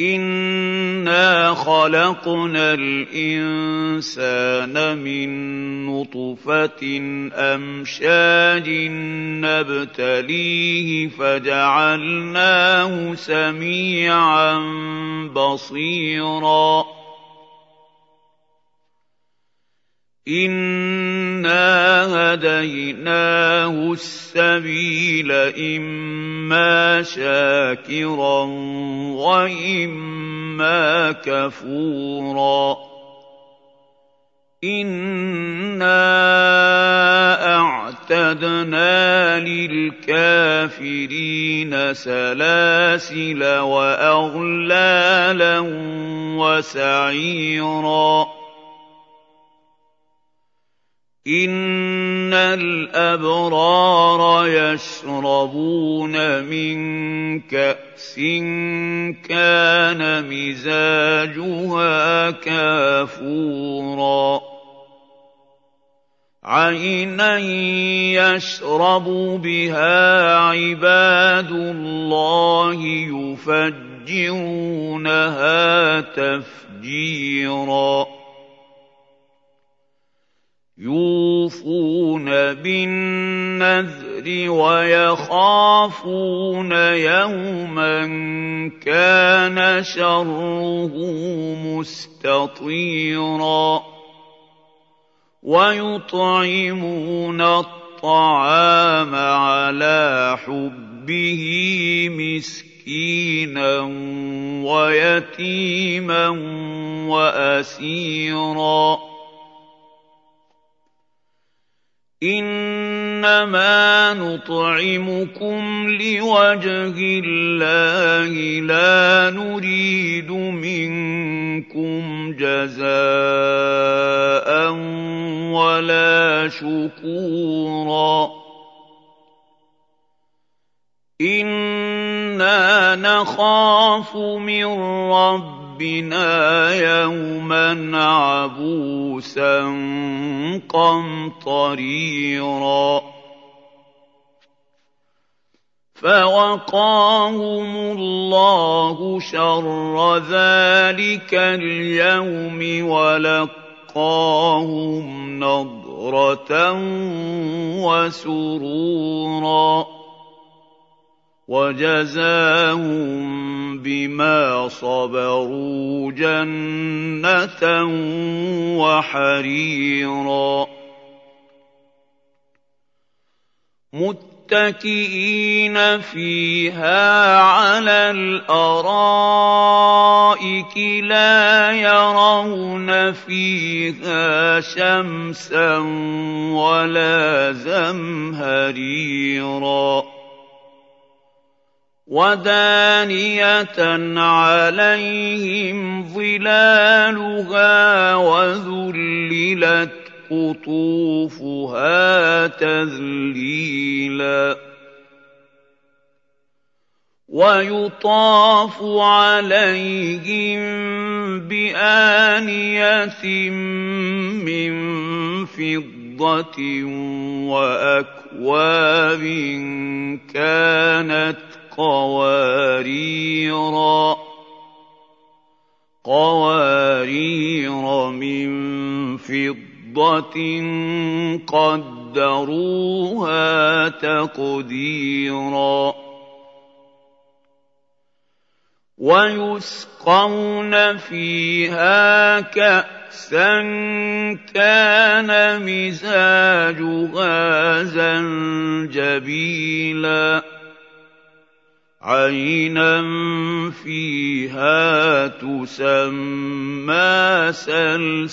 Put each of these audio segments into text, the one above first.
انا خلقنا الانسان من نطفه امشاج نبتليه فجعلناه سميعا بصيرا انا هديناه السبيل اما شاكرا واما كفورا انا اعتدنا للكافرين سلاسل واغلالا وسعيرا ان الابرار يشربون من كاس كان مزاجها كافورا عينا يشرب بها عباد الله يفجرونها تفجيرا يوفون بالنذر ويخافون يوما كان شره مستطيرا ويطعمون الطعام على حبه مسكينا ويتيما واسيرا انما نطعمكم لوجه الله لا نريد منكم جزاء ولا شكورا أنا نخاف من رب ربنا يوما عبوسا قمطريرا فوقاهم الله شر ذلك اليوم ولقاهم نضره وسرورا وجزاهم بما صبروا جنة وحريرا. متكئين فيها على الأرائك لا يرون فيها شمسا ولا زمهريرا. ودانيه عليهم ظلالها وذللت قطوفها تذليلا ويطاف عليهم بانيه من فضه واكواب كانت قواريرا قوارير من فضة قدروها تقديرا. ويسقون فيها كأسا كان مزاجها زنجبيلا. عينا فيها تسمى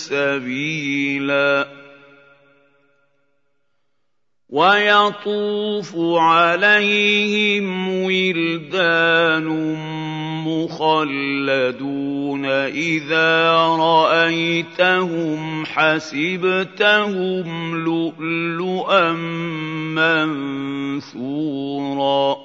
سلسبيلا ويطوف عليهم ولدان مخلدون اذا رايتهم حسبتهم لؤلؤا مَّنثُورًا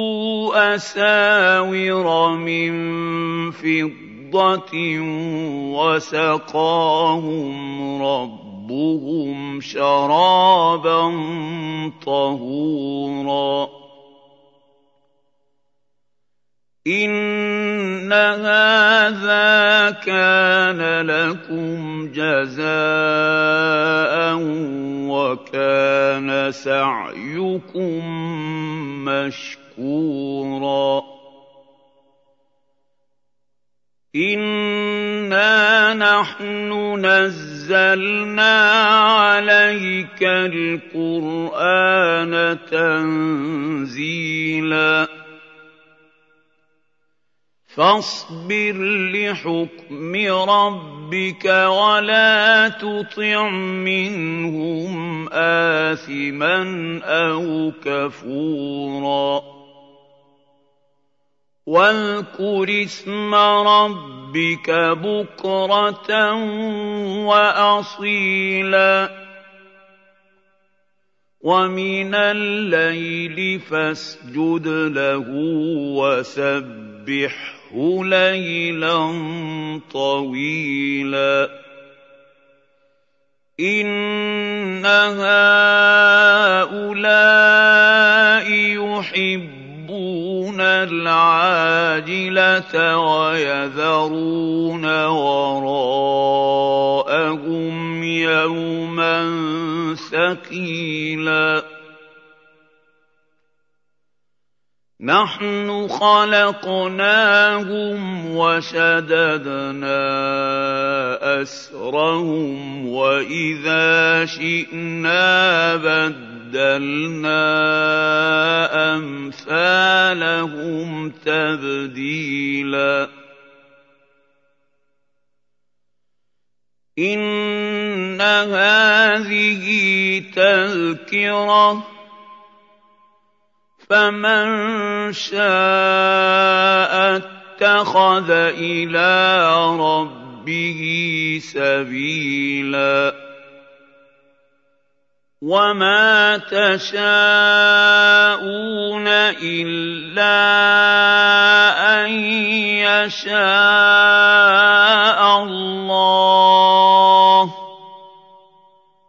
أَسَاوِرَ مِن فِضَّةٍ وَسَقَاهُمْ رَبُّهُمْ شَرَابًا طَهُورًا. إِنَّ هَٰذَا كَانَ لَكُمْ جَزَاءً وَكَانَ سَعْيُكُم مَّشْكُورًا. إِنَّا نَحْنُ نَزَّلْنَا عَلَيْكَ الْقُرْآنَ تَنزِيلًا. فاصبر لحكم ربك ولا تطع منهم آثما أو كفورا. واذكر اسم ربك بكرة وأصيلا. ومن الليل فاسجد له وسبحه ليلا طويلا. إن هؤلاء يحبون العاجلة ويذرون وراءهم يوما ثقيلا. نَحْنُ خَلَقْنَاهُمْ وَشَدَدْنَا أَسْرَهُمْ وَإِذَا شِئْنَا بَدَّلْنَا أَمْثَالَهُمْ تَبْدِيلًا. إِنَّ هَٰذِهِ تَذْكِرَةٌ فَمَن شَاءَ اتَّخَذَ إِلَىٰ رَبِّهِ سَبِيلًا. وَمَا تَشَاءُونَ إِلَّا أَن يَشَاءَ اللَّهُ ۚ.